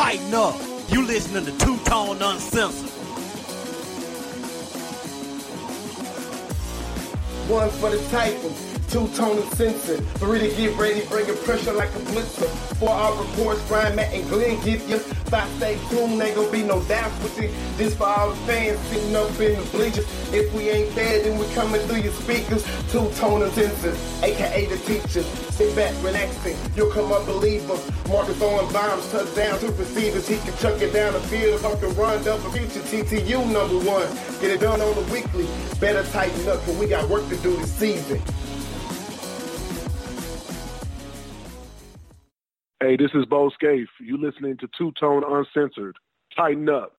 Tighten up. You listening to Two Tone Uncensored. One for the typing, two tone uncensored. Three to get ready, bringing pressure like a blitzer. Four our reports, Brian, Matt, and Glenn give you. Five stay tuned, ain't gonna be no doubts with it. This for all the fans sitting up in the bleachers. If we ain't there, then we coming through your speakers. Two tone uncensored, aka the teachers. Sit back, relaxing, you'll come up believer. Marcus throwing bombs, touchdown to receivers. He can chuck it down the field, Huck can run double future. TTU number one. Get it done on the weekly. Better tighten up, cause we got work to do this season. Hey, this is Bo Scaife. You listening to Two Tone Uncensored. Tighten up.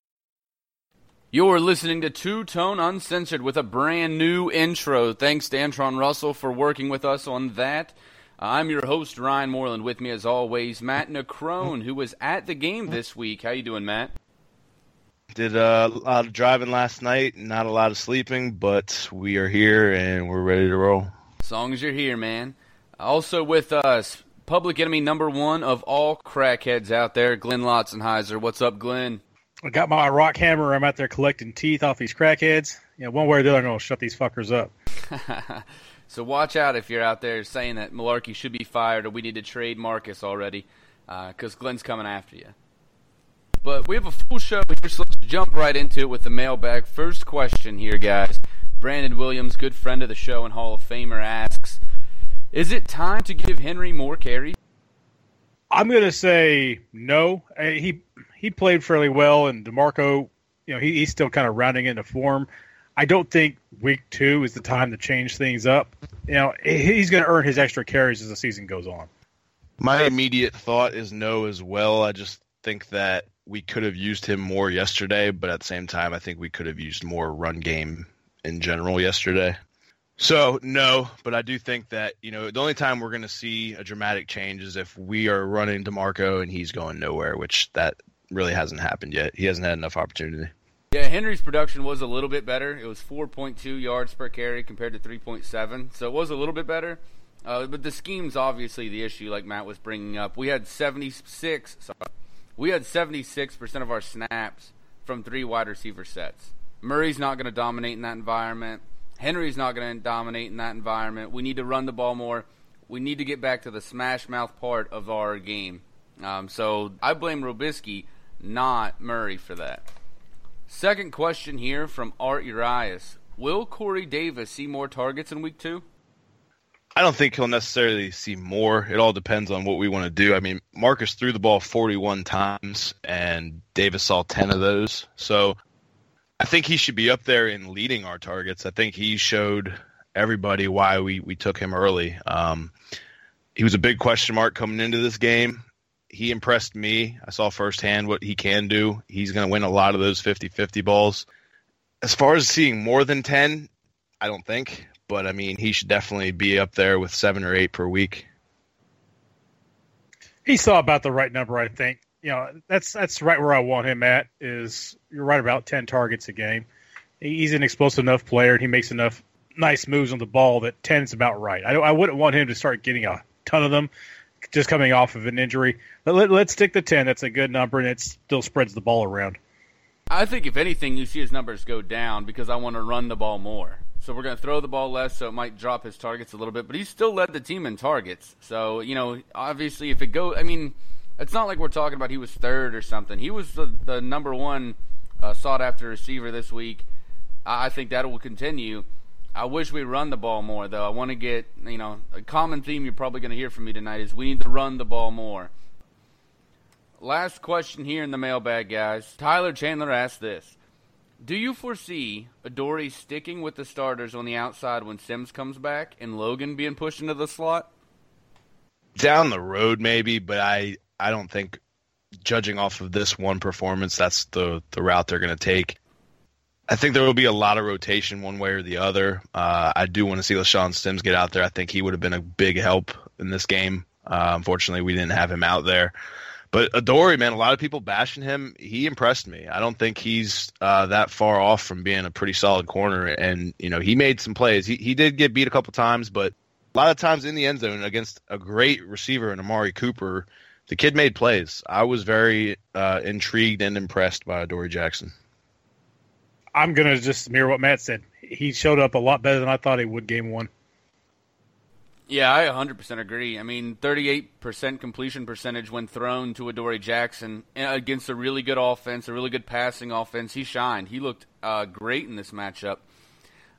You're listening to Two Tone Uncensored with a brand new intro. Thanks to Antron Russell for working with us on that. I'm your host Ryan Moreland. With me, as always, Matt Necrone, who was at the game this week. How you doing, Matt? Did uh, a lot of driving last night, not a lot of sleeping, but we are here and we're ready to roll. As long as you're here, man. Also with us, public enemy number one of all crackheads out there, Glenn Lotzenheiser. What's up, Glenn? I got my rock hammer. I'm out there collecting teeth off these crackheads. You know, one way or the other, I'm going to shut these fuckers up. so watch out if you're out there saying that Mularkey should be fired or we need to trade Marcus already, because uh, Glenn's coming after you. But we have a full show here, so let's jump right into it with the mailbag. First question here, guys. Brandon Williams, good friend of the show and Hall of Famer, asks Is it time to give Henry more carries? I'm going to say no. Uh, He he played fairly well, and Demarco, you know, he, he's still kind of rounding into form. I don't think week two is the time to change things up. You know, he's going to earn his extra carries as the season goes on. My immediate thought is no as well. I just think that we could have used him more yesterday, but at the same time, I think we could have used more run game in general yesterday. So no, but I do think that you know the only time we're going to see a dramatic change is if we are running Demarco and he's going nowhere, which that really hasn't happened yet. He hasn't had enough opportunity. Yeah, Henry's production was a little bit better. It was 4.2 yards per carry compared to 3.7, so it was a little bit better. Uh, but the scheme's obviously the issue, like Matt was bringing up. We had 76. Sorry, we had 76% of our snaps from three wide receiver sets. Murray's not going to dominate in that environment. Henry's not going to dominate in that environment. We need to run the ball more. We need to get back to the smash mouth part of our game. Um, so I blame Robiskie, not Murray, for that. Second question here from Art Urias. Will Corey Davis see more targets in week two? I don't think he'll necessarily see more. It all depends on what we want to do. I mean, Marcus threw the ball 41 times, and Davis saw 10 of those. So I think he should be up there in leading our targets. I think he showed everybody why we, we took him early. Um, he was a big question mark coming into this game. He impressed me. I saw firsthand what he can do. He's going to win a lot of those 50 50 balls. As far as seeing more than 10, I don't think but I mean, he should definitely be up there with seven or eight per week. He saw about the right number, I think. You know, that's that's right where I want him at. Is you're right about ten targets a game. He's an explosive enough player, and he makes enough nice moves on the ball that ten is about right. I, I wouldn't want him to start getting a ton of them just coming off of an injury. But let, let's stick to ten. That's a good number, and it still spreads the ball around. I think if anything, you see his numbers go down because I want to run the ball more. So we're going to throw the ball less, so it might drop his targets a little bit. But he still led the team in targets. So you know, obviously, if it go, I mean, it's not like we're talking about he was third or something. He was the, the number one uh, sought after receiver this week. I think that will continue. I wish we run the ball more, though. I want to get, you know, a common theme you're probably going to hear from me tonight is we need to run the ball more. Last question here in the mailbag, guys. Tyler Chandler asked this do you foresee Adoree sticking with the starters on the outside when Sims comes back and Logan being pushed into the slot? Down the road, maybe, but I I don't think judging off of this one performance, that's the the route they're going to take. I think there will be a lot of rotation one way or the other. Uh, I do want to see LeShaun Sims get out there. I think he would have been a big help in this game. Uh, unfortunately, we didn't have him out there. But Adoree, man, a lot of people bashing him. He impressed me. I don't think he's uh, that far off from being a pretty solid corner. And you know, he made some plays. He he did get beat a couple times, but a lot of times in the end zone against a great receiver in Amari Cooper the kid made plays. I was very uh, intrigued and impressed by Dory Jackson. I'm gonna just mirror what Matt said. He showed up a lot better than I thought he would game one. Yeah, I 100% agree. I mean, 38% completion percentage when thrown to Adoree Jackson uh, against a really good offense, a really good passing offense. He shined. He looked uh, great in this matchup,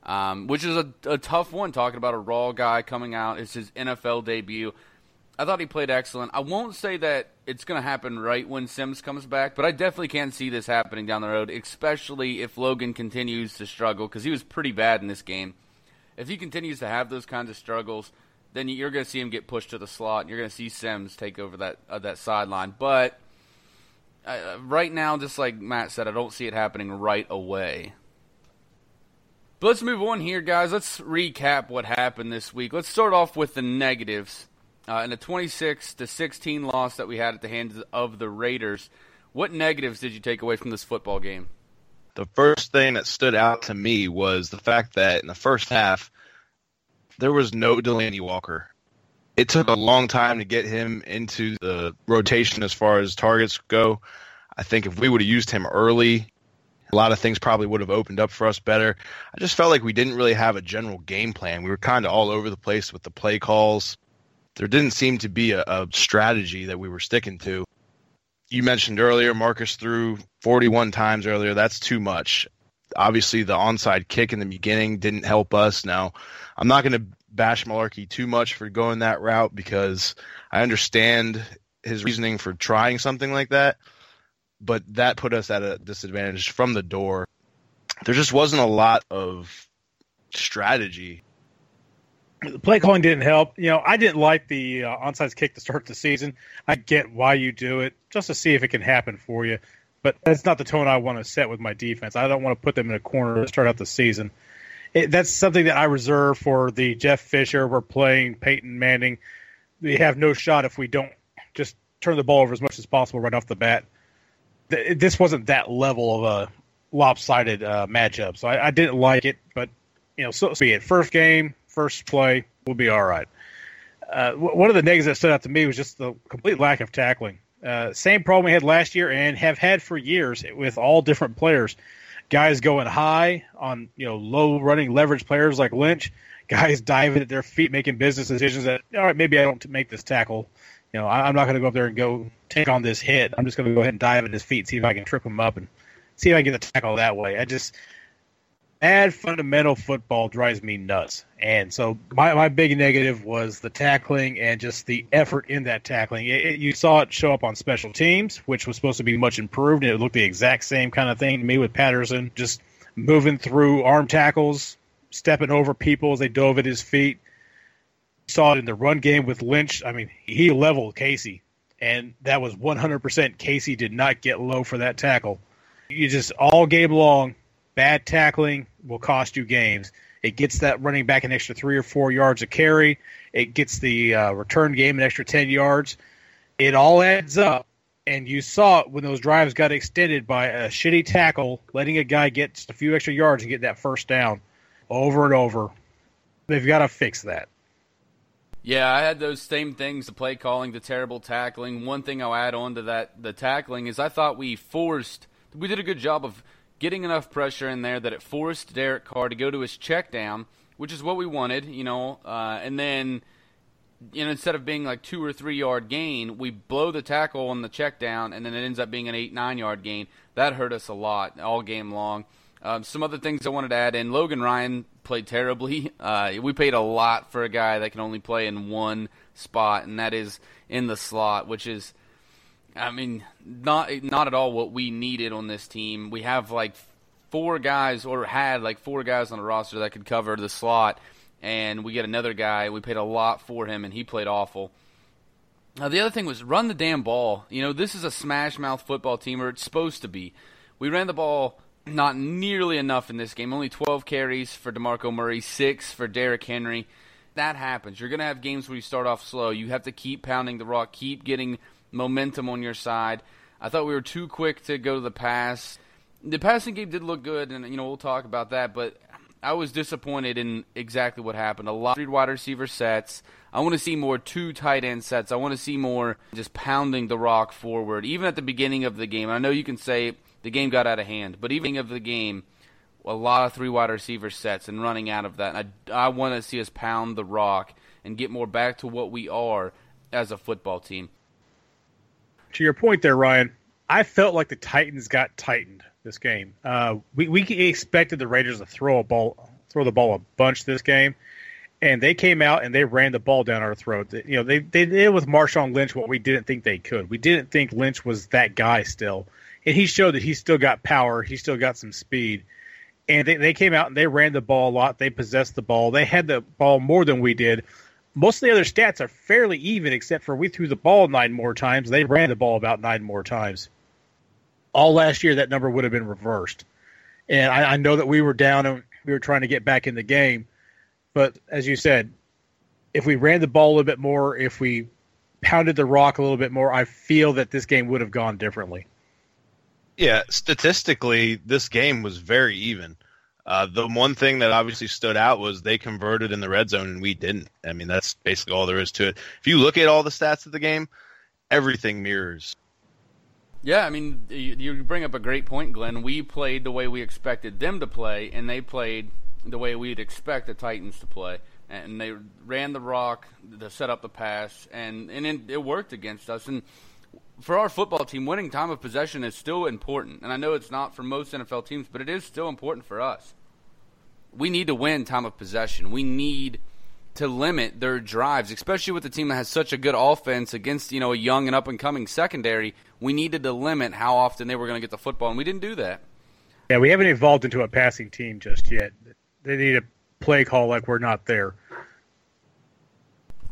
um, which is a, a tough one. Talking about a raw guy coming out, it's his NFL debut. I thought he played excellent. I won't say that it's going to happen right when Sims comes back, but I definitely can see this happening down the road, especially if Logan continues to struggle because he was pretty bad in this game. If he continues to have those kinds of struggles, then you're going to see him get pushed to the slot. And you're going to see Sims take over that uh, that sideline. But uh, right now, just like Matt said, I don't see it happening right away. But let's move on here, guys. Let's recap what happened this week. Let's start off with the negatives. Uh, in a 26 to 16 loss that we had at the hands of the Raiders, what negatives did you take away from this football game? The first thing that stood out to me was the fact that in the first half, there was no Delanie Walker. It took a long time to get him into the rotation as far as targets go. I think if we would have used him early, a lot of things probably would have opened up for us better. I just felt like we didn't really have a general game plan. We were kind of all over the place with the play calls. There didn't seem to be a, a strategy that we were sticking to. You mentioned earlier Marcus threw 41 times earlier. That's too much. Obviously, the onside kick in the beginning didn't help us. Now, I'm not going to bash Mularkey too much for going that route because I understand his reasoning for trying something like that, but that put us at a disadvantage from the door. There just wasn't a lot of strategy. The play calling didn't help. You know, I didn't like the uh, onside kick to start the season. I get why you do it, just to see if it can happen for you. But that's not the tone I want to set with my defense. I don't want to put them in a corner to start out the season it, that's something that I reserve for the Jeff Fisher. We're playing Peyton Manning. We have no shot if we don't just turn the ball over as much as possible right off the bat. This wasn't that level of a lopsided uh, matchup, so I, I, didn't like it. But you know, so be it. First game, first play, we'll be all right. Uh, one of the negatives that stood out to me was just the complete lack of tackling. Uh, same problem we had last year and have had for years with all different players guys going high on you know low running leverage players like Lynch, guys diving at their feet, making business decisions that all right, maybe I don't make this tackle. You know, I, am not going to go up there and go take on this hit. I'm just going to go ahead and dive at his feet, see if I can trip him up, and see if I can get the tackle that way. I just bad fundamental football drives me nuts. And so my, my big negative was the tackling and just the effort in that tackling. It, it, you saw it show up on special teams, which was supposed to be much improved, and it looked the exact same kind of thing to me with Patterson, just moving through arm tackles, stepping over people as they dove at his feet. Saw it in the run game with Lynch. I mean, he leveled Casey, and that was 100% Casey did not get low for that tackle. You just all game long Bad tackling will cost you games. It gets that running back an extra three or four yards of carry. It gets the uh, return game an extra 10 yards. It all adds up. And you saw it when those drives got extended by a shitty tackle, letting a guy get just a few extra yards and get that first down over and over. They've got to fix that. Yeah, I had those same things the play calling, the terrible tackling. One thing I'll add on to that, the tackling, is I thought we forced, we did a good job of getting enough pressure in there that it forced Derek Carr to go to his check down, which is what we wanted, you know, uh, and then you know, instead of being like two or three yard gain, we blow the tackle on the check down, and then it ends up being an eight nine yard gain. That hurt us a lot all game long. Um, some other things I wanted to add in: Logan Ryan played terribly. Uh, we paid a lot for a guy that can only play in one spot, and that is in the slot, which is I mean, not not at all what we needed on this team. We have like four guys, or had like four guys on the roster that could cover the slot, and we get another guy. We paid a lot for him, and he played awful. Now the other thing was run the damn ball. You know, this is a smash mouth football team, or it's supposed to be. We ran the ball not nearly enough in this game. Only 12 carries for DeMarco Murray, six for Derrick Henry. That happens. You're going to have games where you start off slow. You have to keep pounding the rock, keep getting momentum on your side. I thought we were too quick to go to the pass. The passing game did look good, and you know we'll talk about that. But I was disappointed in exactly what happened. A lot of wide receiver sets. I want to see more two tight end sets. I want to see more just pounding the rock forward. Even at the beginning of the game, I know you can say the game got out of hand, but even of the game, a lot of three wide receiver sets and running out of that. I, I want to see us pound the rock and get more back to what we are as a football team. To your point there, Ryan, I felt like the Titans got tightened this game. Uh, we we expected the Raiders to throw a ball, throw the ball a bunch this game, and they came out and they ran the ball down our throat. You know, they they did with Marshawn Lynch what we didn't think they could. We didn't think Lynch was that guy still, and he showed that he still got power. He still got some speed. And they, they came out and they ran the ball a lot. They possessed the ball. They had the ball more than we did. Most of the other stats are fairly even, except for we threw the ball nine more times. They ran the ball about nine more times. All last year, that number would have been reversed. And I, I know that we were down and we were trying to get back in the game but as you said, if we ran the ball a little bit more, if we pounded the rock a little bit more, I feel that this game would have gone differently. Yeah, statistically, this game was very even. Uh, the one thing that obviously stood out was they converted in the red zone and we didn't. I mean, that's basically all there is to it. If you look at all the stats of the game, everything mirrors. Yeah, I mean, you bring up a great point, Glenn. We played the way we expected them to play, and they played the way we'd expect the Titans to play. And they ran the rock to set up the pass, and, and it, it worked against us. And for our football team, winning time of possession is still important. And I know it's not for most NFL teams, but it is still important for us. We need to win time of possession. We need to limit their drives, especially with the team that has such a good offense against you know a young and up and coming secondary. We needed to limit how often they were going to get the football, and we didn't do that. Yeah, we haven't evolved into a passing team just yet they need a play call like we're not there.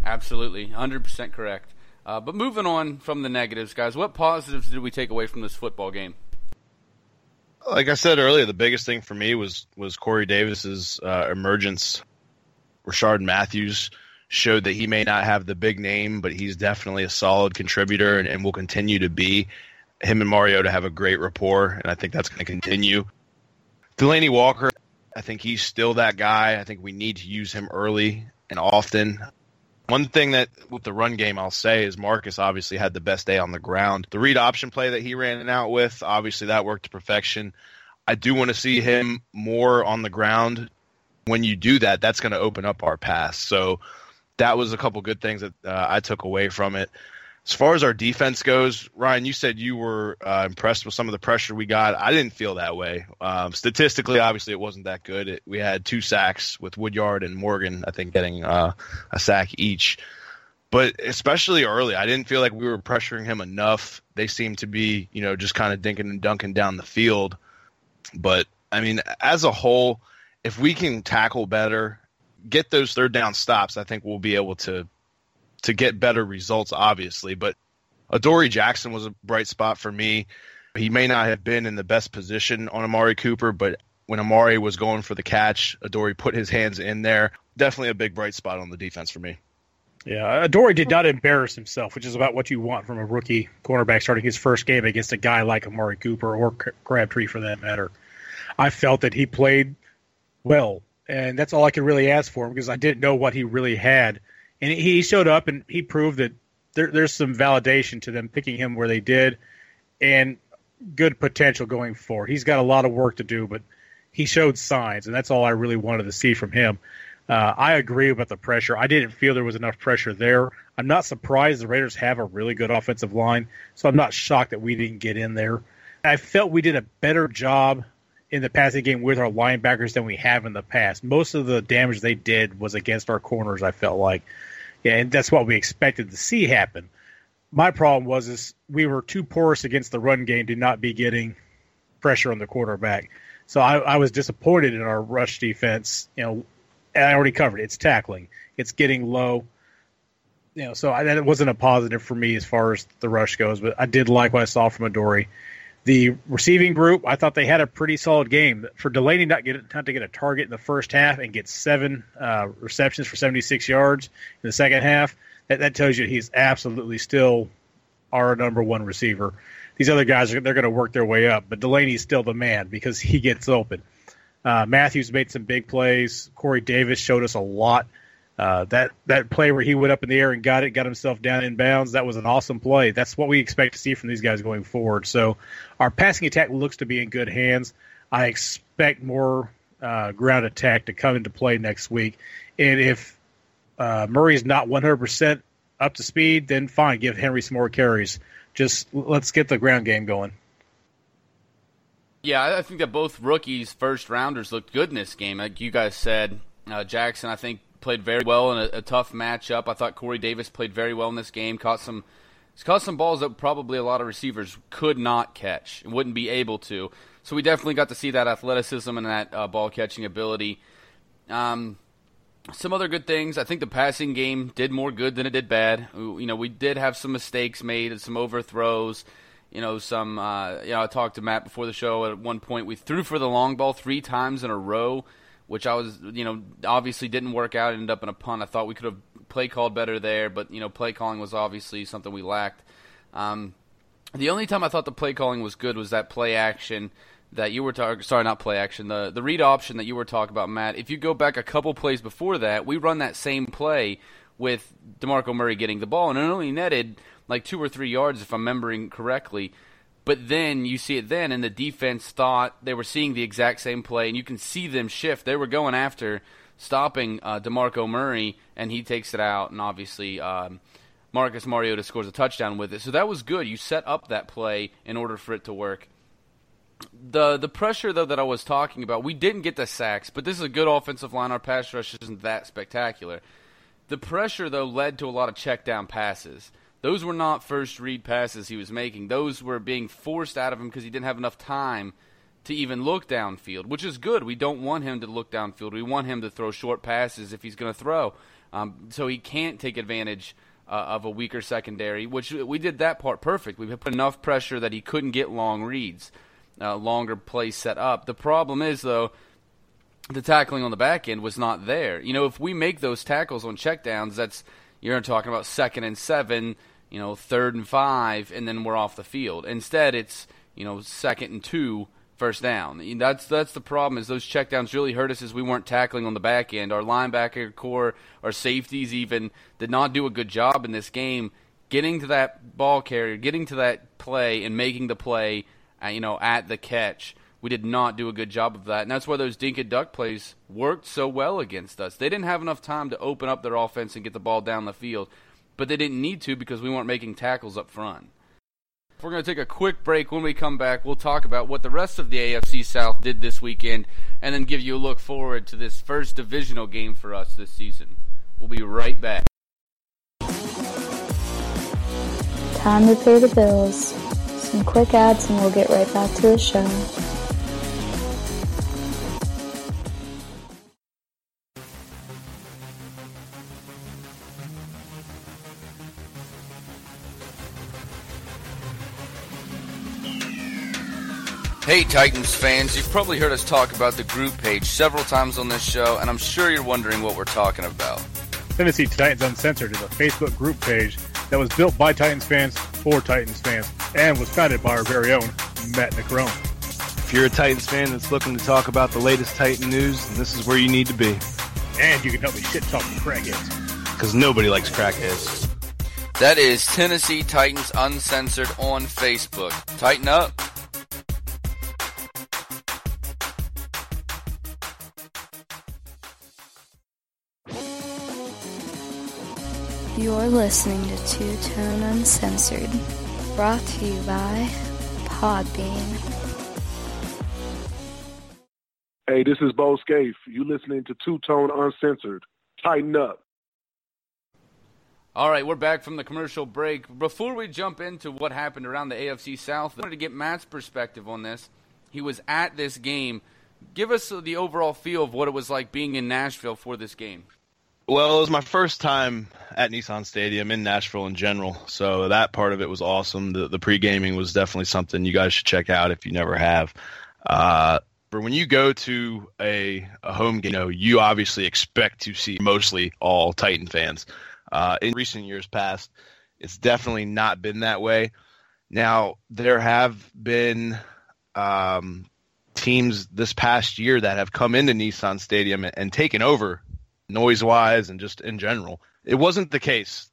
Absolutely, 100% correct. Uh, but moving on from the negatives, guys, what positives did we take away from this football game? Like I said earlier, the biggest thing for me was was Corey Davis's uh, emergence. Rishard Matthews showed that he may not have the big name, but he's definitely a solid contributor and, and will continue to be. Him and Mariota have a great rapport, and I think that's going to continue. Delanie Walker I think he's still that guy. I think we need to use him early and often. One thing that with the run game I'll say is Marcus obviously had the best day on the ground. The read option play that he ran out with, obviously that worked to perfection. I do want to see him more on the ground. When you do that, that's going to open up our pass. So that was a couple good things that uh, I took away from it. As far as our defense goes, Ryan, you said you were uh, impressed with some of the pressure we got. I didn't feel that way. Um, statistically, obviously, it wasn't that good. It, we had two sacks with Woodyard and Morgan, I think, getting uh, a sack each. But especially early, I didn't feel like we were pressuring him enough. They seemed to be, you know, just kind of dinking and dunking down the field. But I mean, as a whole, if we can tackle better, get those third down stops, I think we'll be able to to get better results, obviously. But Adoree Jackson was a bright spot for me. He may not have been in the best position on Amari Cooper, but when Amari was going for the catch, Adoree put his hands in there. Definitely a big bright spot on the defense for me. Yeah, Adoree did not embarrass himself, which is about what you want from a rookie cornerback starting his first game against a guy like Amari Cooper or Crabtree for that matter. I felt that he played well, and that's all I could really ask for him because I didn't know what he really had and he showed up and he proved that there, there's some validation to them picking him where they did, and good potential going forward. He's got a lot of work to do, but he showed signs, and that's all I really wanted to see from him. Uh, I agree about the pressure. I didn't feel there was enough pressure there. I'm not surprised the Raiders have a really good offensive line, so I'm not shocked that we didn't get in there. I felt we did a better job in the passing game with our linebackers than we have in the past. Most of the damage they did was against our corners. I felt like yeah, and that's what we expected to see happen. My problem was is we were too porous against the run game to not be getting pressure on the quarterback. So I, I was disappointed in our rush defense. You know, I already covered it. It's tackling. It's getting low. You know, so I, that wasn't a positive for me as far as the rush goes. But I did like what I saw from Adoree. The receiving group, I thought they had a pretty solid game. For Delanie not get not to get a target in the first half and get seven uh, receptions for 76 yards in the second half, that, that tells you he's absolutely still our number one receiver. These other guys are they're going to work their way up, but Delanie's still the man because he gets open. Uh, Matthews made some big plays. Corey Davis showed us a lot. Uh, that that play where he went up in the air and got it, got himself down in bounds, that was an awesome play. That's what we expect to see from these guys going forward. So our passing attack looks to be in good hands. I expect more uh, ground attack to come into play next week. And if uh, Murray's not 100% up to speed, then fine, give Henry some more carries. Just let's get the ground game going. Yeah, I think that both rookies, first rounders, looked good in this game. Like you guys said, uh, Jackson, I think played very well in a, a, tough matchup. I thought Corey Davis played very well in this game. Caught some, caught some balls that probably a lot of receivers could not catch and wouldn't be able to. So we definitely got to see that athleticism and that uh, ball catching ability. Um, some other good things. I think the passing game did more good than it did bad. You know, we did have some mistakes made and some overthrows. You know, some. Uh, you know, I talked to Matt before the show. At one point, we threw for the long ball three times in a row which I was, you know, obviously didn't work out. Ended up in a punt. I thought we could have play called better there, but you know, play calling was obviously something we lacked. Um, the only time I thought the play calling was good was that play action that you were talking. Sorry, not play action. The the read option that you were talking about, Matt. If you go back a couple plays before that, we run that same play with Demarco Murray getting the ball, and it only netted like two or three yards, if I'm remembering correctly. But then you see it then, and the defense thought they were seeing the exact same play, and you can see them shift. They were going after stopping uh, DeMarco Murray, and he takes it out, and obviously um, Marcus Mariota scores a touchdown with it. So that was good. You set up that play in order for it to work. The the pressure though that I was talking about, we didn't get the sacks, but this is a good offensive line. Our pass rush isn't that spectacular. The pressure though led to a lot of check down passes. Those were not first read passes he was making. Those were being forced out of him because he didn't have enough time to even look downfield, which is good. We don't want him to look downfield. We want him to throw short passes if he's going to throw. Um, so he can't take advantage uh, of a weaker secondary, which we did that part perfect. We put enough pressure that he couldn't get long reads, uh, longer plays set up. The problem is, though, the tackling on the back end was not there. You know, if we make those tackles on checkdowns, that's you're talking about second and seven you know, third and five, and then we're off the field. Instead, it's you know, second and two, first down. That's that's the problem. Is those checkdowns really hurt us? Is we weren't tackling on the back end. Our linebacker corps, our safeties even did not do a good job in this game getting to that ball carrier, getting to that play, and making the play. Uh, you know, at the catch. We did not do a good job of that, and that's why those dink and duck plays worked so well against us. They didn't have enough time to open up their offense and get the ball down the field but they didn't need to because we weren't making tackles up front. We're going to take a quick break. When we come back, we'll talk about what the rest of the AFC South did this weekend and then give you a look forward to this first divisional game for us this season. We'll be right back. Time to pay the bills. Some quick ads and we'll get right back to the show. Hey Titans fans, you've probably heard us talk about the group page several times on this show, and I'm sure you're wondering what we're talking about. Tennessee Titans Uncensored is a Facebook group page that was built by Titans fans for Titans fans and was founded by our very own Matt Necrone. If you're a Titans fan that's looking to talk about the latest Titan news, this is where you need to be. And you can help me shit talk the crackheads. Because nobody likes crackheads. That is Tennessee Titans Uncensored on Facebook. Tighten up. You're listening to Two Tone Uncensored, brought to you by Podbean. Hey, this is Bo Scaife. You listening to Two Tone Uncensored. Tighten up. All right, we're back from the commercial break. Before we jump into what happened around the AFC South, I wanted to get Matt's perspective on this. He was at this game. Give us the overall feel of what it was like being in Nashville for this game. Well, it was my first time at Nissan Stadium in Nashville in general, so that part of it was awesome. The the pre gaming was definitely something you guys should check out if you never have. Uh, for when you go to a, a home game, you, know, you obviously expect to see mostly all Titan fans. Uh, in recent years past, it's definitely not been that way. Now there have been um, teams this past year that have come into Nissan Stadium and, and taken over noise wise and just in general. It wasn't the case.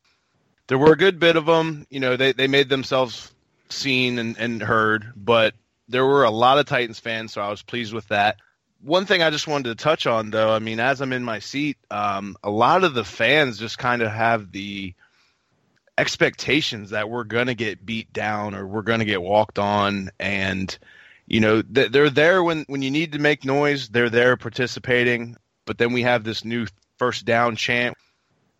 There were a good bit of them. You know, they, they made themselves seen and, and heard, but there were a lot of Titans fans, so I was pleased with that. One thing I just wanted to touch on, though, I mean, as I'm in my seat, um, a lot of the fans just kind of have the expectations that we're going to get beat down or we're going to get walked on. And, you know, they're there when, when you need to make noise, they're there participating. But then we have this new first down chant.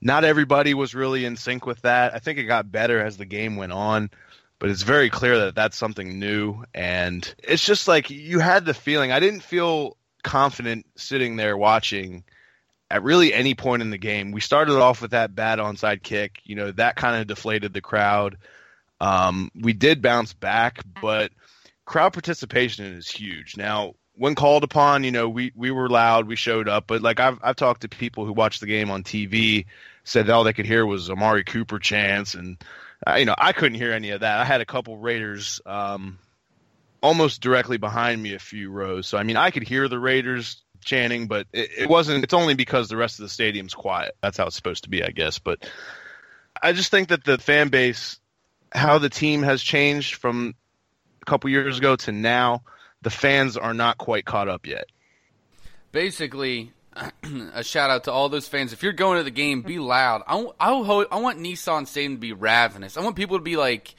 Not everybody was really in sync with that. I think it got better as the game went on but it's very clear that that's something new and it's just like you had the feeling i didn't feel confident sitting there watching at really any point in the game. We started off with that bad onside kick. You know, that kind of deflated the crowd. Um, we did bounce back, but crowd participation is huge. Now, when called upon, you know, we, we were loud, we showed up, but like I've, I've talked to people who watched the game on TV, said all they could hear was Amari Cooper chants. And, uh, you know, I couldn't hear any of that. I had a couple Raiders, um, almost directly behind me a few rows. So, I mean, I could hear the Raiders chanting, but it, it, wasn't. It's only because the rest of the stadium's quiet. That's how it's supposed to be, I guess. But I just think that the fan base, how the team has changed from a couple years ago to now, the fans are not quite caught up yet. Basically, a shout out to all those fans. If you're going to the game, be loud. I, I, I want Nissan Stadium to be ravenous. I want people to be like,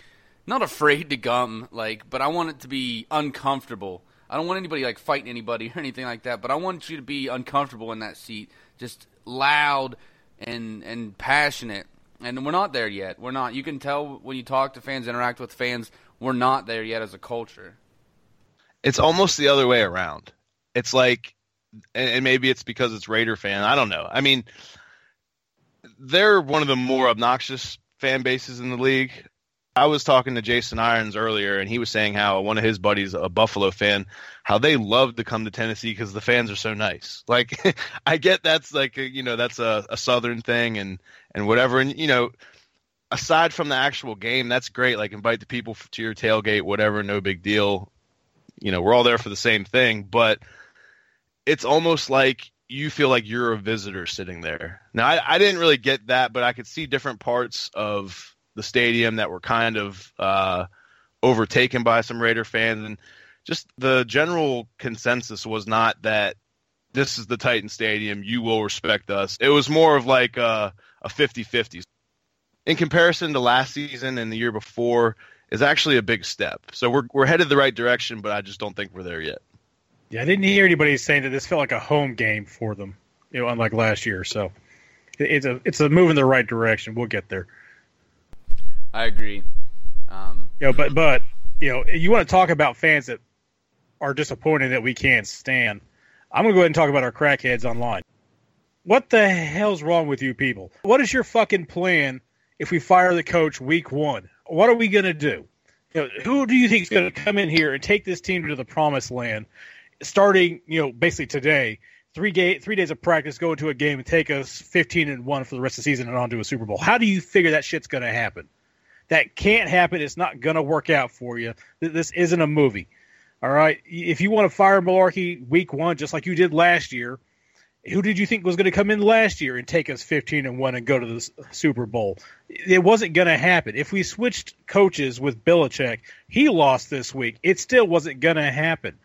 not afraid to gum, like, but I want it to be uncomfortable I don't want anybody like fighting anybody or anything like that, but I want you to be uncomfortable in that seat, just loud and and passionate. And we're not there yet. We're not. You can tell when you talk to fans, interact with fans, we're not there yet as a culture. It's almost the other way around. It's like and maybe it's because it's Raider fan. I don't know. I mean, they're one of the more obnoxious fan bases in the league. I was talking to Jason Irons earlier, and he was saying how one of his buddies, a Buffalo fan, how they love to come to Tennessee because the fans are so nice. Like, I get that's like a, you know that's a, a Southern thing and and whatever, and you know, aside from the actual game, that's great. Like, invite the people to your tailgate, whatever, no big deal. You know, we're all there for the same thing, but it's almost like you feel like you're a visitor sitting there. Now, I, I didn't really get that, but I could see different parts of the stadium that were kind of uh, overtaken by some Raider fans, and just the general consensus was not that this is the Titan Stadium. You will respect us. It was more of like a, a 50-50. In comparison to last season and the year before, is actually a big step. So we're we're headed the right direction, but I just don't think we're there yet. Yeah, I didn't hear anybody saying that this felt like a home game for them, you know, unlike last year. So it's a it's a move in the right direction. We'll get there. I agree. Um, you know, but but you know, you want to talk about fans that are disappointed that we can't stand. I'm gonna go ahead and talk about our crackheads online. What the hell's wrong with you people? What is your fucking plan if we fire the coach week one? What are we gonna do? You know, who do you think is gonna come in here and take this team to the promised land, starting you know basically today? Three ga- three days of practice, go into a game and take us 15 and one for the rest of the season and on to a Super Bowl. How do you figure that shit's gonna happen? That can't happen. It's not going to work out for you. This isn't a movie. All right. If you want to fire Mularkey week one, just like you did last year, who did you think was going to come in last year and take us 15 and 1 and go to the Super Bowl? It wasn't going to happen. If we switched coaches with Belichick, he lost this week. It still wasn't going to happen.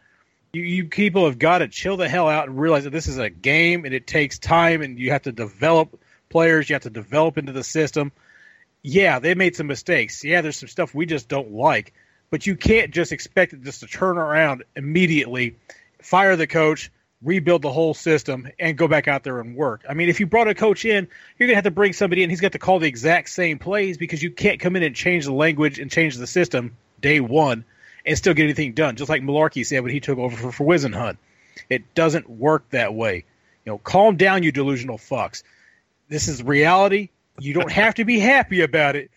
You, you people have got to chill the hell out and realize that this is a game and it takes time and you have to develop players, you have to develop into the system yeah, they made some mistakes. Yeah, there's some stuff we just don't like, but you can't just expect it just to turn around immediately, fire the coach, rebuild the whole system, and go back out there and work. I mean, if you brought a coach in, you're gonna have to bring somebody in. He's got to call the exact same plays because you can't come in and change the language and change the system day one and still get anything done. Just like Mularkey said when he took over for, for Whisenhunt, it doesn't work that way. You know, calm down, you delusional fucks. This is reality. You don't have to be happy about it,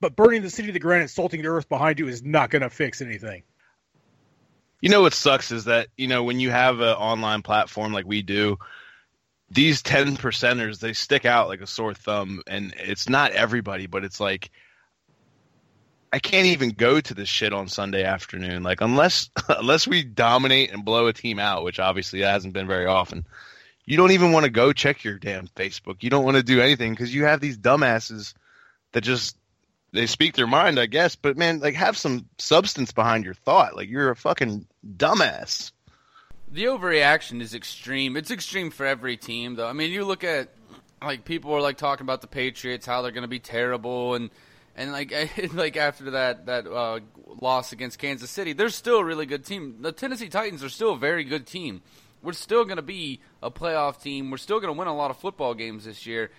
but burning the city to the ground and salting the earth behind you is not going to fix anything. You know what sucks is that you know when you have an online platform like we do, these ten percenters they stick out like a sore thumb, and it's not everybody, but it's like I can't even go to this shit on Sunday afternoon. Like unless unless we dominate and blow a team out, which obviously hasn't been very often, you don't even want to go check your damn Facebook. You don't want to do anything because you have these dumbasses that just they speak their mind, I guess. But man, like have some substance behind your thought. Like you're a fucking dumbass. The overreaction is extreme. It's extreme for every team, though. I mean, you look at like people are like talking about the Patriots, how they're going to be terrible, and and like like after that that uh, loss against Kansas City, they're still a really good team. The Tennessee Titans are still a very good team. We're still going to be a playoff team. We're still going to win a lot of football games this year.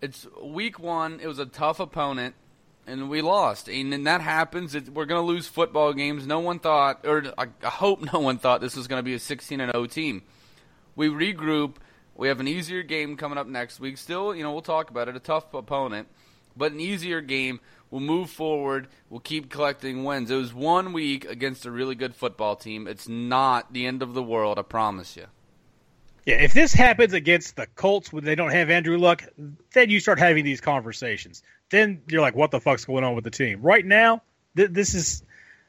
It's week one. It was a tough opponent and we lost. And then that happens. It, we're going to lose football games. No one thought, or I, I hope no one thought this was going to be a 16 and 0 team. We regroup. We have an easier game coming up next week. Still, you know, we'll talk about it. A tough opponent, but an easier game. We'll move forward. We'll keep collecting wins. It was one week against a really good football team. It's not the end of the world, I promise you. Yeah, if this happens against the Colts when they don't have Andrew Luck, then you start having these conversations. Then you're like, what the fuck's going on with the team? Right now, th- this is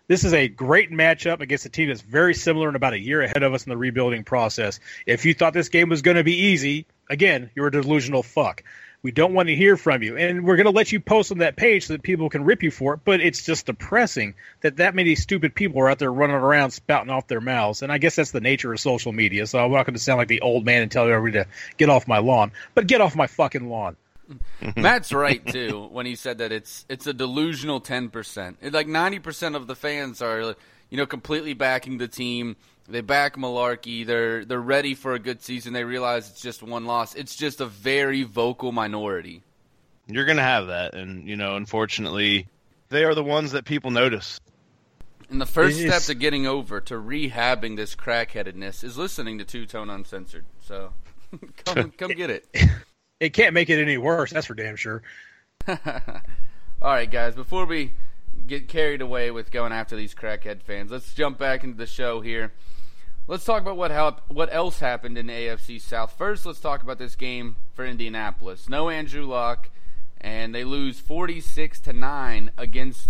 this is a great matchup against a team that's very similar and about a year ahead of us in the rebuilding process. If you thought this game was going to be easy, again, you're a delusional fuck. We don't want to hear from you, and we're going to let you post on that page so that people can rip you for it. But it's just depressing that that many stupid people are out there running around spouting off their mouths. And I guess that's the nature of social media. So I'm not going to sound like the old man and tell everybody to get off my lawn, but get off my fucking lawn. Matt's right too when he said that it's it's a delusional ten percent. Like ninety percent of the fans are, you know, completely backing the team. They back Mularkey. They're they're ready for a good season. They realize it's just one loss. It's just a very vocal minority. You're gonna have that, and you know, unfortunately, they are the ones that people notice. And the first step to getting over to rehabbing this crackheadedness is listening to Two Tone Uncensored. So come come get it. It can't make it any worse. That's for damn sure. All right, guys. Before we get carried away with going after these crackhead fans, let's jump back into the show here. Let's talk about what help, what else happened in the AFC South. First, let's talk about this game for Indianapolis. No Andrew Luck, and they lose 46 to 9 against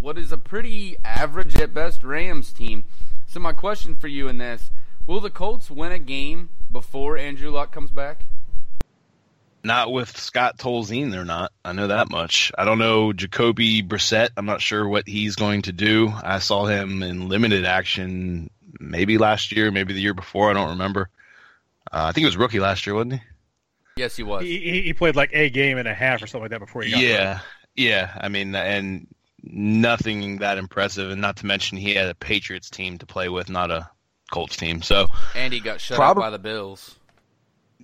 what is a pretty average at best Rams team. So my question for you in this, will the Colts win a game before Andrew Luck comes back? Not with Scott Tolzien, they're not. I know that much. I don't know Jacoby Brissett. I'm not sure what he's going to do. I saw him in limited action maybe last year, maybe the year before. I don't remember. Uh, I think he was rookie last year, wasn't he? Yes, he was. He, he played like a game and a half or something like that before he got Yeah, hurt. yeah. I mean, and nothing that impressive, and not to mention he had a Patriots team to play with, not a Colts team. So and he got shut Prob- out by the Bills.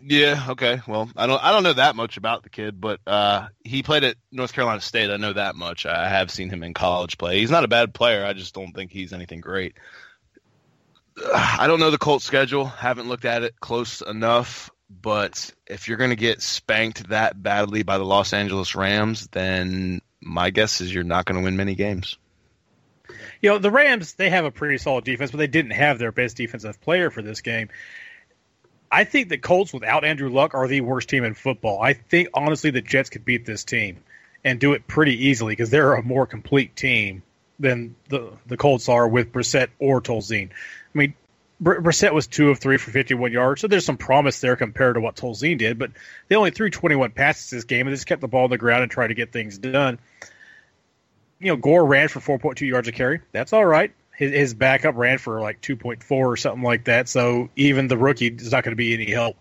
yeah, okay. Well, I don't I don't know that much about the kid, but uh, he played at North Carolina State. I know that much. I have seen him in college play. He's not a bad player. I just don't think he's anything great. I don't know the Colts schedule. Haven't looked at it close enough. But if you're going to get spanked that badly by the Los Angeles Rams, then my guess is you're not going to win many games. You know, the Rams, they have a pretty solid defense, but they didn't have their best defensive player for this game. I think the Colts without Andrew Luck are the worst team in football. I think honestly the Jets could beat this team and do it pretty easily because they're a more complete team than the the Colts are with Brissett or Tolzien. I mean, Br- Brissett was two of three for 51 yards, so there's some promise there compared to what Tolzien did. But they only threw 21 passes this game and just kept the ball on the ground and tried to get things done. You know, Gore ran for 4.2 yards a carry. That's all right. His, his backup ran for like 2.4 or something like that. So even the rookie is not going to be any help.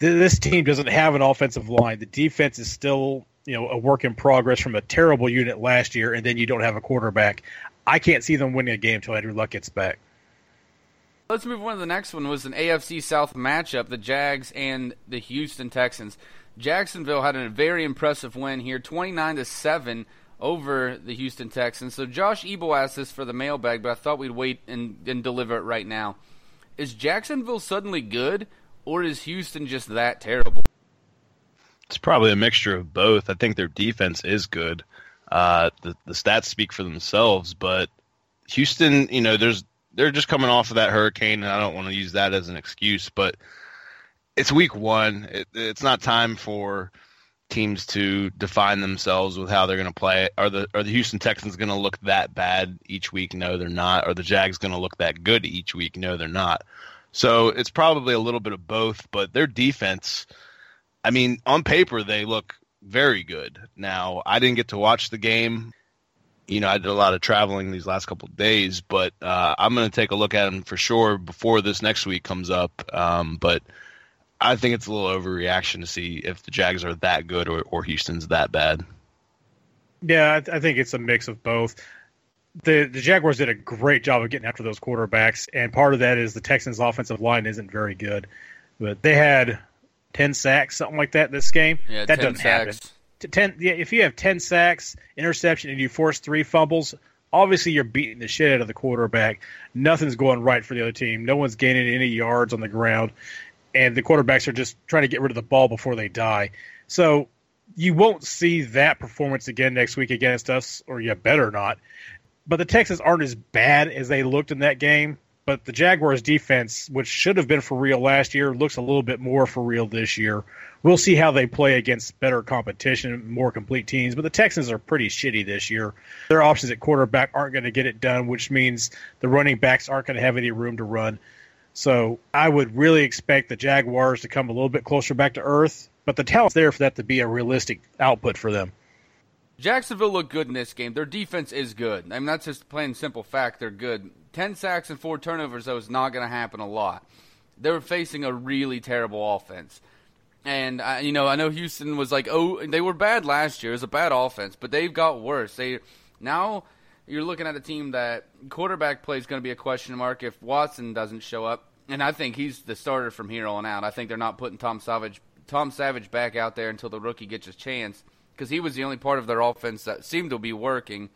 Th- This team doesn't have an offensive line. The defense is still, you know, a work in progress from a terrible unit last year, and then you don't have a quarterback. I can't see them winning a game until Andrew Luck gets back. Let's move on to the next one. Was an AFC South matchup: the Jags and the Houston Texans. Jacksonville had a very impressive win here, twenty-nine to seven over the Houston Texans. So Josh Ebo asked this for the mailbag, but I thought we'd wait and, and deliver it right now. Is Jacksonville suddenly good, or is Houston just that terrible? It's probably a mixture of both. I think their defense is good. Uh, the the stats speak for themselves, but Houston, you know, there's they're just coming off of that hurricane, and I don't want to use that as an excuse, but it's week one. It, it's not time for teams to define themselves with how they're going to play. Are the are the Houston Texans going to look that bad each week? No, they're not. Are the Jags going to look that good each week? No, they're not. So it's probably a little bit of both, but their defense, I mean, on paper, they look very good. Now, I didn't get to watch the game. You know, I did a lot of traveling these last couple of days, but uh, I'm going to take a look at them for sure before this next week comes up. Um, but I think it's a little overreaction to see if the Jags are that good or, or Houston's that bad. Yeah, I, th- I think it's a mix of both. The the Jaguars did a great job of getting after those quarterbacks, and part of that is the Texans' offensive line isn't very good. But they had ten sacks, something like that, this game. Yeah, that 10 doesn't sacks. happen. Ten, yeah, if you have ten sacks, interception, and you force three fumbles, obviously you're beating the shit out of the quarterback. Nothing's going right for the other team. No one's gaining any yards on the ground, and the quarterbacks are just trying to get rid of the ball before they die. So you won't see that performance again next week against us, or you better not. But the Texans aren't as bad as they looked in that game. But the Jaguars defense, which should have been for real last year, looks a little bit more for real this year. We'll see how they play against better competition, more complete teams. But the Texans are pretty shitty this year. Their options at quarterback aren't going to get it done, which means the running backs aren't going to have any room to run. So I would really expect the Jaguars to come a little bit closer back to earth, but the talent's there for that to be a realistic output for them. Jacksonville looked good in this game. Their defense is good. I mean, that's just plain simple fact. They're good. Ten sacks and four turnovers, though, is not going to happen a lot. They were facing a really terrible offense. And, uh, you know, I know Houston was like, oh, they were bad last year. It was a bad offense, but they've got worse. They Now you're looking at a team that quarterback play is going to be a question mark if Watson doesn't show up. And I think he's the starter from here on out. I think they're not putting Tom Savage, Tom Savage back out there until the rookie gets his chance because he was the only part of their offense that seemed to be working.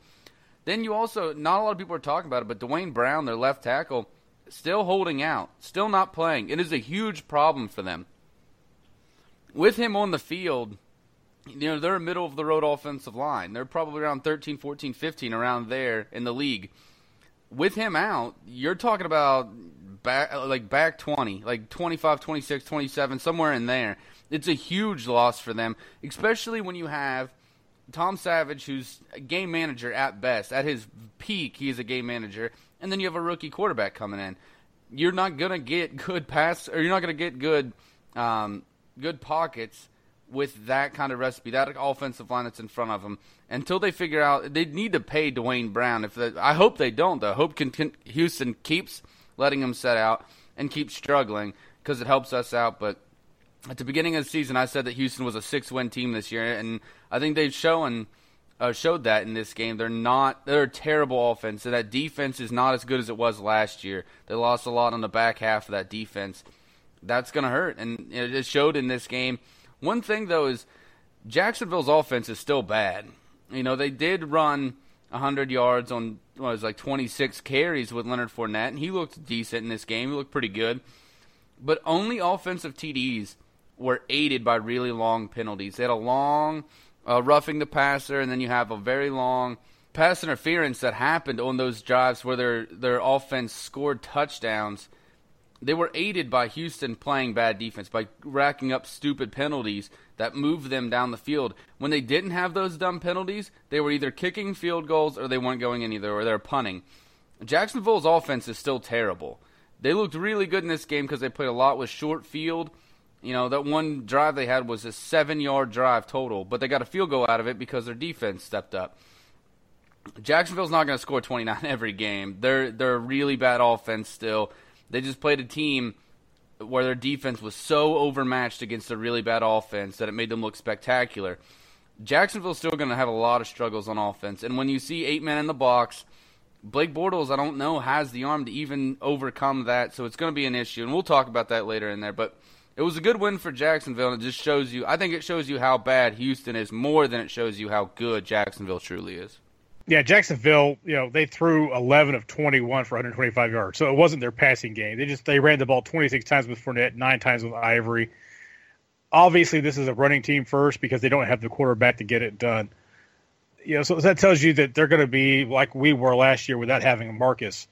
Then you also, not a lot of people are talking about it, but Duane Brown, their left tackle, still holding out, still not playing. It is a huge problem for them. With him on the field, you know, they're a middle of the road offensive line. They're probably around 13, 14, 15, around there in the league. With him out, you're talking about back like back 20, like 25, 26, 27, somewhere in there. It's a huge loss for them, especially when you have Tom Savage, who's a game manager at best. At his peak, he is a game manager, and then you have a rookie quarterback coming in. You're not gonna get good pass, or you're not gonna get good, um, good pockets with that kind of recipe, that offensive line that's in front of them. Until they figure out, they need to pay Duane Brown. If they, I hope they don't, though. I hope can, can, Houston keeps letting him set out and keeps struggling because it helps us out, but at the beginning of the season, I said that Houston was a six-win team this year, and I think they've shown uh, showed that in this game. They're not they're a terrible offense, and that defense is not as good as it was last year. They lost a lot on the back half of that defense. That's going to hurt, and it showed in this game. One thing though is Jacksonville's offense is still bad. You know they did run 100 yards on was like 26 carries with Leonard Fournette, and he looked decent in this game. He looked pretty good, but only offensive TDs were aided by really long penalties. They had a long uh, roughing the passer, and then you have a very long pass interference that happened on those drives where their their offense scored touchdowns. They were aided by Houston playing bad defense by racking up stupid penalties that moved them down the field. When they didn't have those dumb penalties, they were either kicking field goals or they weren't going in either, or they're punting. Jacksonville's offense is still terrible. They looked really good in this game because they played a lot with short field you know, that one drive they had was a seven yard drive total, but they got a field goal out of it because their defense stepped up. Jacksonville's not going to score 29 every game. They're they're a really bad offense still. They just played a team where their defense was so overmatched against a really bad offense that it made them look spectacular. Jacksonville's still going to have a lot of struggles on offense, and when you see eight men in the box, Blake Bortles, I don't know, has the arm to even overcome that, so it's going to be an issue, and we'll talk about that later in there, but it was a good win for Jacksonville, and it just shows you. I think it shows you how bad Houston is more than it shows you how good Jacksonville truly is. Yeah, Jacksonville, you know, they threw 11 of 21 for 125 yards, so it wasn't their passing game. They just they ran the ball 26 times with Fournette, nine times with Ivory. Obviously, this is a running team first because they don't have the quarterback to get it done. You know, so that tells you that they're going to be like we were last year without having Marcus.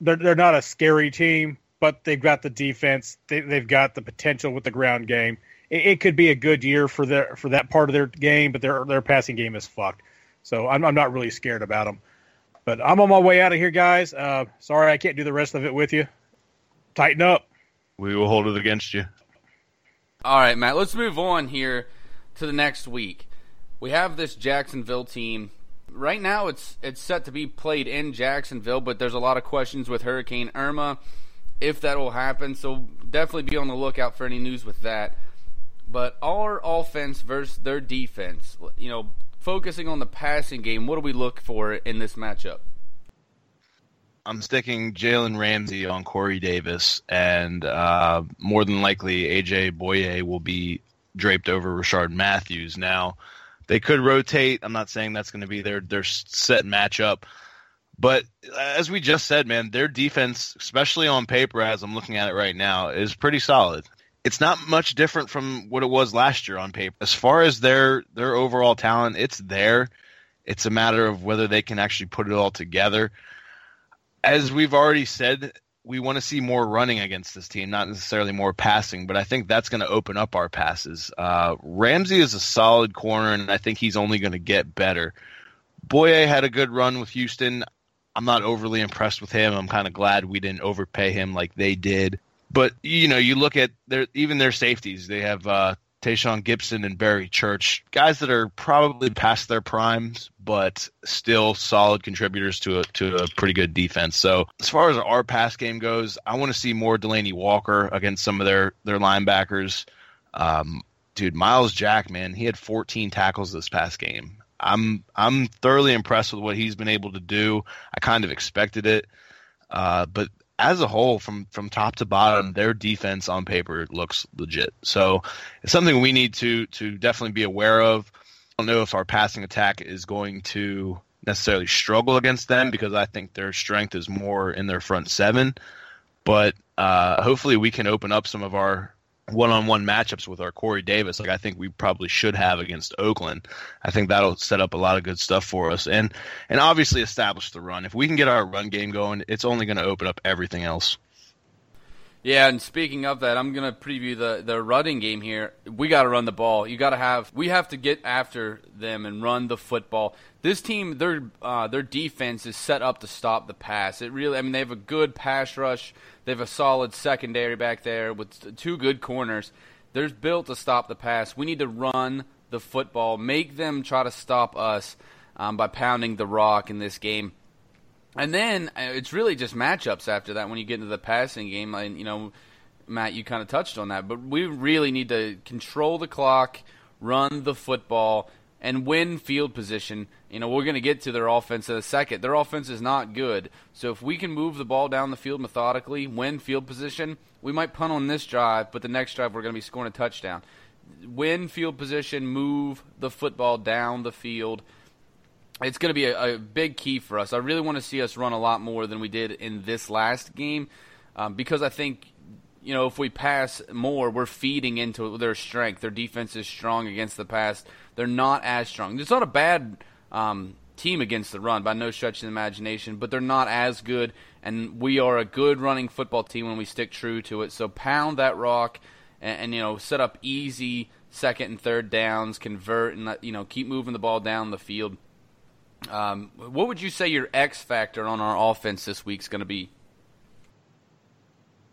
They're they're not a scary team, but they've got the defense. They, they've got the potential with the ground game. It, it, could be a good year for their for that part of their game, but their their passing game is fucked. So I'm I'm not really scared about them. But I'm on my way out of here, guys. Uh, sorry I can't do the rest of it with you. Tighten up. We will hold it against you. All right, Matt, let's move on here to the next week. We have this Jacksonville team. Right now it's it's set to be played in Jacksonville, but there's a lot of questions with Hurricane Irma if that will happen. So definitely be on the lookout for any news with that. But our offense versus their defense, you know, focusing on the passing game, what do we look for in this matchup? I'm sticking Jalen Ramsey on Corey Davis, and uh, more than likely AJ Bouye will be draped over Rishard Matthews. Now, they could rotate. I'm not saying that's going to be their their set matchup, but as we just said, man, their defense, especially on paper, as I'm looking at it right now, is pretty solid. It's not much different from what it was last year on paper. As far as their their overall talent, it's there. It's a matter of whether they can actually put it all together as we've already said, we want to see more running against this team, not necessarily more passing, but I think that's going to open up our passes. Uh, Ramsey is a solid corner, and I think he's only going to get better. Bouye had a good run with Houston. I'm not overly impressed with him. I'm kind of glad we didn't overpay him like they did. But you know, you look at their even their safeties. They have uh, Tashaun Gipson and Barry Church, guys that are probably past their primes, but still solid contributors to a to a pretty good defense. So as far as our pass game goes, I want to see more Delanie Walker against some of their their linebackers. Um, dude, Myles Jack, man, he had 14 tackles this past game. I'm I'm thoroughly impressed with what he's been able to do. I kind of expected it, uh, but as a whole, from from top to bottom, their defense on paper looks legit. So it's something we need to to definitely be aware of. I don't know if our passing attack is going to necessarily struggle against them because I think their strength is more in their front seven. But uh, hopefully, we can open up some of our one-on-one matchups with our Corey Davis, like I think we probably should have against Oakland. I think that'll set up a lot of good stuff for us, and and obviously establish the run. If we can get our run game going, it's only going to open up everything else. Yeah, and speaking of that, I'm gonna preview the the running game here. We got to run the ball. You got to have. We have to get after them and run the football. This team, their uh, their defense is set up to stop the pass. It really, I mean, they have a good pass rush. They have a solid secondary back there with two good corners. They're built to stop the pass. We need to run the football, make them try to stop us um, by pounding the rock in this game. And then uh, it's really just matchups after that when you get into the passing game. And, you know, Matt, you kind of touched on that. But we really need to control the clock, run the football, and win field position. You know, we're going to get to their offense in a second. Their offense is not good. So if we can move the ball down the field methodically, win field position, we might punt on this drive, but the next drive we're going to be scoring a touchdown. Win field position, move the football down the field it's going to be a, a, big key for us. I really want to see us run a lot more than we did in this last game um, because I think, you know, if we pass more, we're feeding into their strength. Their defense is strong against the pass. They're not as strong. It's not a bad um, team against the run by no stretch of the imagination, but they're not as good. And we are a good running football team when we stick true to it. So pound that rock and, and you know, set up easy second and third downs, convert, and, you know, keep moving the ball down the field. Um, what would you say your X factor on our offense this week is going to be?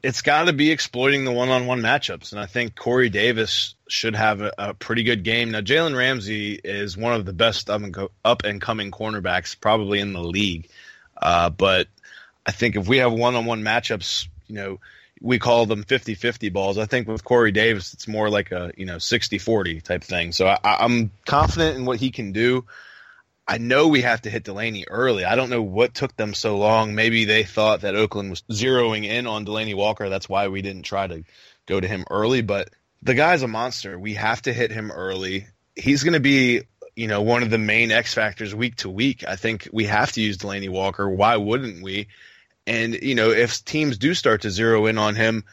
It's got to be exploiting the one-on-one matchups, and I think Corey Davis should have a, a pretty good game. Now, Jalen Ramsey is one of the best up and, up and coming cornerbacks probably in the league, uh, but I think if we have one-on-one matchups, you know, we call them 50-50 balls. I think with Corey Davis, it's more like a you know 60-40 type thing. So I, I'm confident in what he can do. I know we have to hit Delanie early. I don't know what took them so long. Maybe they thought that Oakland was zeroing in on Delanie Walker. That's why we didn't try to go to him early. But the guy's a monster. We have to hit him early. He's going to be, you know, one of the main X factors week to week. I think we have to use Delanie Walker. Why wouldn't we? And you know, if teams do start to zero in on him,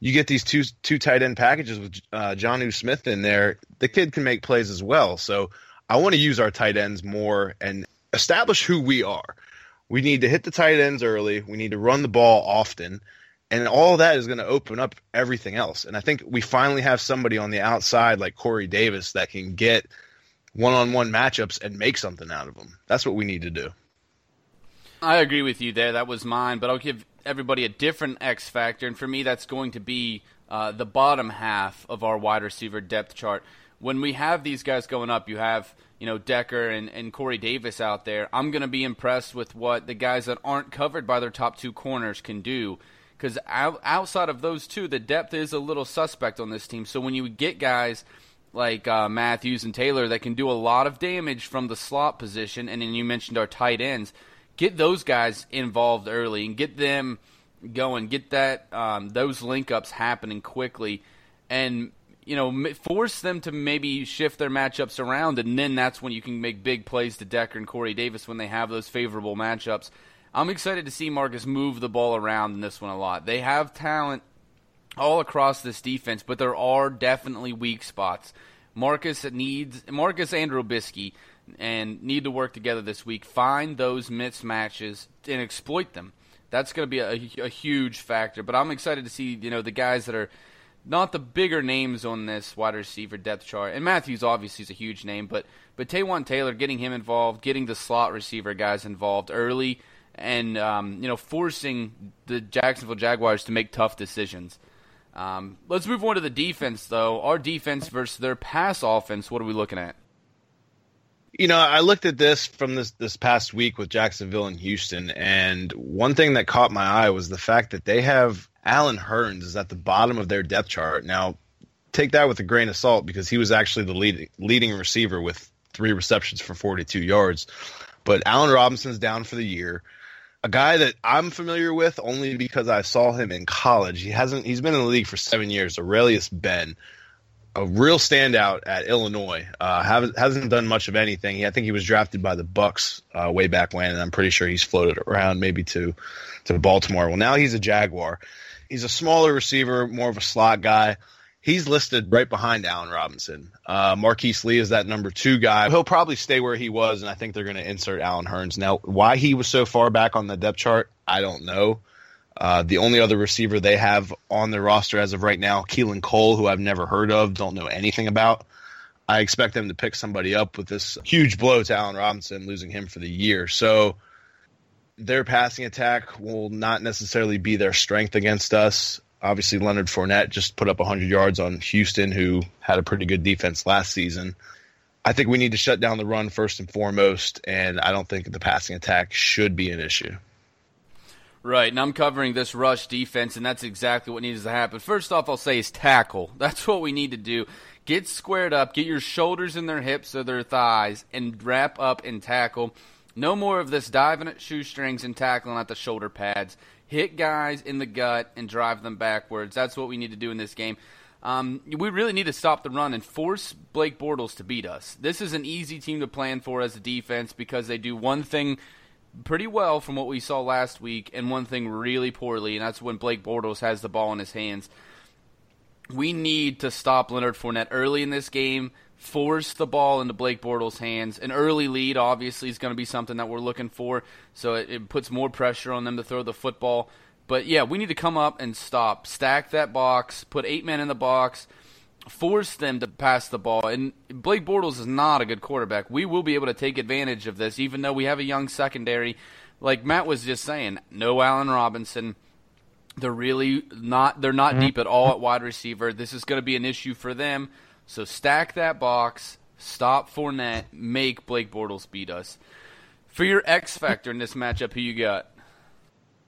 you get these two two tight end packages with uh, Jonnu Smith in there. The kid can make plays as well. So I want to use our tight ends more and establish who we are. We need to hit the tight ends early. We need to run the ball often. And all that is going to open up everything else. And I think we finally have somebody on the outside like Corey Davis that can get one on one matchups and make something out of them. That's what we need to do. I agree with you there. That was mine, but I'll give everybody a different X factor, and for me, that's going to be uh, the bottom half of our wide receiver depth chart. When we have these guys going up, you have you know Decker and, and Corey Davis out there. I'm going to be impressed with what the guys that aren't covered by their top two corners can do. Because out, outside of those two, the depth is a little suspect on this team. So when you get guys like uh, Matthews and Taylor that can do a lot of damage from the slot position, and then you mentioned our tight ends get those guys involved early and get them going, get that um, those link ups happening quickly, and you know force them to maybe shift their matchups around, and then that's when you can make big plays to Decker and Corey Davis when they have those favorable matchups. I'm excited to see Marcus move the ball around in this one a lot. They have talent all across this defense, but there are definitely weak spots. Marcus needs Marcus and Robiskie and need to work together this week. Find those mismatches and exploit them. That's going to be a, a, huge factor. But I'm excited to see you know the guys that are not the bigger names on this wide receiver depth chart. And Matthews obviously is a huge name, but but Taywan Taylor getting him involved, getting the slot receiver guys involved early, and um, you know forcing the Jacksonville Jaguars to make tough decisions. Um, let's move on to the defense, though. Our defense versus their pass offense. What are we looking at? You know, I looked at this from this this past week with Jacksonville and Houston, and one thing that caught my eye was the fact that they have Allen Hurns is at the bottom of their depth chart. Now, take that with a grain of salt because he was actually the lead, leading receiver with three receptions for 42 yards. But Allen Robinson's down for the year. A guy that I'm familiar with only because I saw him in college. He hasn't. He's been in the league for seven years. Arrelious Benn a real standout at Illinois. Uh, hasn't hasn't done much of anything. I think he was drafted by the Bucs uh, way back when, and I'm pretty sure he's floated around maybe to to Baltimore. Well, now he's a Jaguar. He's a smaller receiver, more of a slot guy. He's listed right behind Allen Robinson. Uh, Marquise Lee is that number two guy. He'll probably stay where he was, and I think they're going to insert Allen Hurns. Now, why he was so far back on the depth chart, I don't know. Uh, the only other receiver they have on their roster as of right now, Keelan Cole, who I've never heard of, don't know anything about. I expect them to pick somebody up with this huge blow to Allen Robinson, losing him for the year. So their passing attack will not necessarily be their strength against us. Obviously, Leonard Fournette just put up 100 yards on Houston, who had a pretty good defense last season. I think we need to shut down the run first and foremost, and I don't think the passing attack should be an issue. Right, and I'm covering this rush defense, and that's exactly what needs to happen. First off, I'll say is tackle. That's what we need to do. Get squared up, get your shoulders in their hips or their thighs, and wrap up and tackle. No more of this diving at shoestrings and tackling at the shoulder pads. Hit guys in the gut and drive them backwards. That's what we need to do in this game. Um, we really need to stop the run and force Blake Bortles to beat us. This is an easy team to plan for as a defense because they do one thing – pretty well from what we saw last week, and one thing really poorly, and that's when Blake Bortles has the ball in his hands. We need to stop Leonard Fournette early in this game, force the ball into Blake Bortles' hands. An early lead, obviously, is going to be something that we're looking for, so it, it puts more pressure on them to throw the football. But yeah, we need to come up and stop, stack that box, put eight men in the box force them to pass the ball. And Blake Bortles is not a good quarterback. We will be able to take advantage of this, even though we have a young secondary. Like Matt was just saying, no Allen Robinson. They're really not. They're not mm-hmm. deep at all at wide receiver. This is going to be an issue for them. So stack that box, stop Fournette, make Blake Bortles beat us. For your X factor in this matchup, who you got?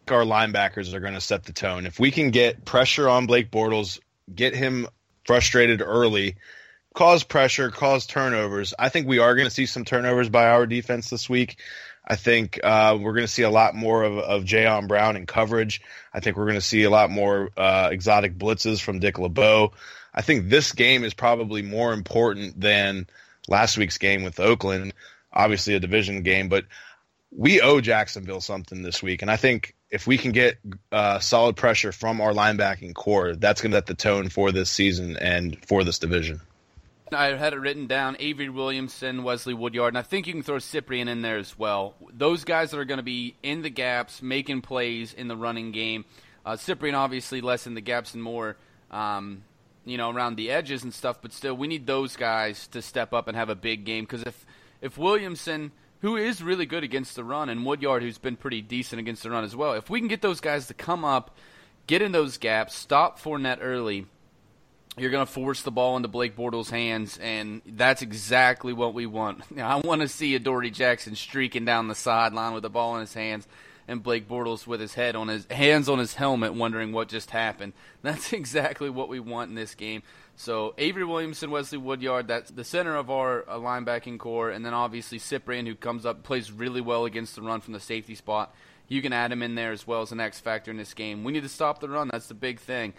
Our linebackers are going to set the tone. If we can get pressure on Blake Bortles, get him frustrated early, cause pressure, cause turnovers. I think we are going to see some turnovers by our defense this week. I think uh, we're going to see a lot more of, of Jayon Brown in coverage. I think we're going to see a lot more uh, exotic blitzes from Dick LeBeau. I think this game is probably more important than last week's game with Oakland. Obviously, a division game, but we owe Jacksonville something this week. And I think if we can get uh, solid pressure from our linebacking corps, that's going to set the tone for this season and for this division. I had it written down Avery Williamson, Wesley Woodyard, and I think you can throw Cyprien in there as well. Those guys that are going to be in the gaps, making plays in the running game. Uh, Cyprien obviously less in the gaps and more, um, you know, around the edges and stuff. But still, we need those guys to step up and have a big game because if if Williamson – who is really good against the run, and Woodyard, who's been pretty decent against the run as well. If we can get those guys to come up, get in those gaps, stop Fournette early, you're going to force the ball into Blake Bortles' hands, and that's exactly what we want. Now, I want to see a Adoree Jackson streaking down the sideline with the ball in his hands, and Blake Bortles with his head on his hands on his helmet, wondering what just happened. That's exactly what we want in this game. So Avery Williamson, Wesley Woodyard, that's the center of our uh, linebacking corps, and then obviously Cyprien, who comes up, plays really well against the run from the safety spot. You can add him in there as well as an X factor in this game. We need to stop the run. That's the big thing.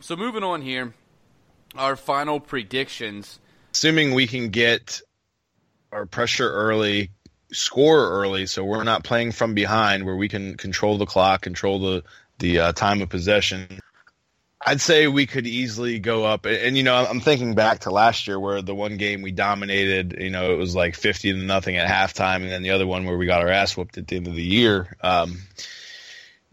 So moving on here, our final predictions. Assuming we can get our pressure early, score early, so we're not playing from behind, where we can control the clock, control the the uh, time of possession. I'd say we could easily go up, and, and, you know, I'm thinking back to last year where the one game we dominated, you know, it was like 50 to nothing at halftime, and then the other one where we got our ass whooped at the end of the year. Um,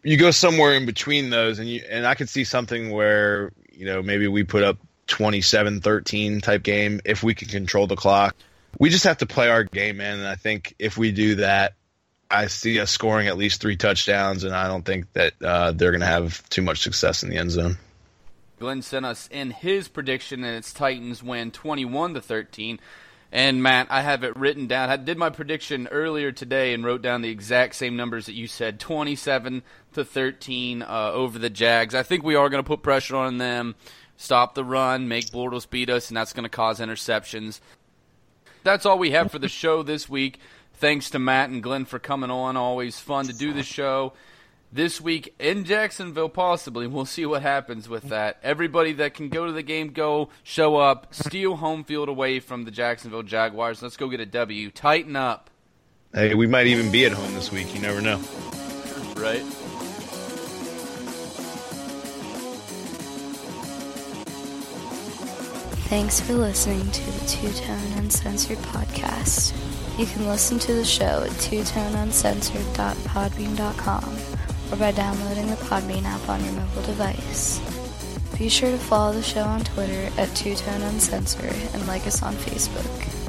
you go somewhere in between those, and you and I could see something where you know maybe we put up 27-13 type game if we can control the clock. We just have to play our game, man, and I think if we do that, I see us scoring at least three touchdowns, and I don't think that uh, they're going to have too much success in the end zone. Glenn sent us in his prediction, and it's Titans win 21 to 13. And Matt, I have it written down. I did my prediction earlier today and wrote down the exact same numbers that you said: 27 to 13 uh, over the Jags. I think we are going to put pressure on them, stop the run, make Bortles beat us, and that's going to cause interceptions. That's all we have for the show this week. Thanks to Matt and Glenn for coming on. Always fun to do the show this week in Jacksonville, possibly. We'll see what happens with that. Everybody that can go to the game, go show up, steal home field away from the Jacksonville Jaguars. Let's go get a W. Tighten up. Hey, we might even be at home this week. You never know. Right. Thanks for listening to the Two Tone Uncensored podcast. You can listen to the show at twotoneuncensored.podbean.com or by downloading the Podbean app on your mobile device. Be sure to follow the show on Twitter at Two Tone Uncensored and like us on Facebook.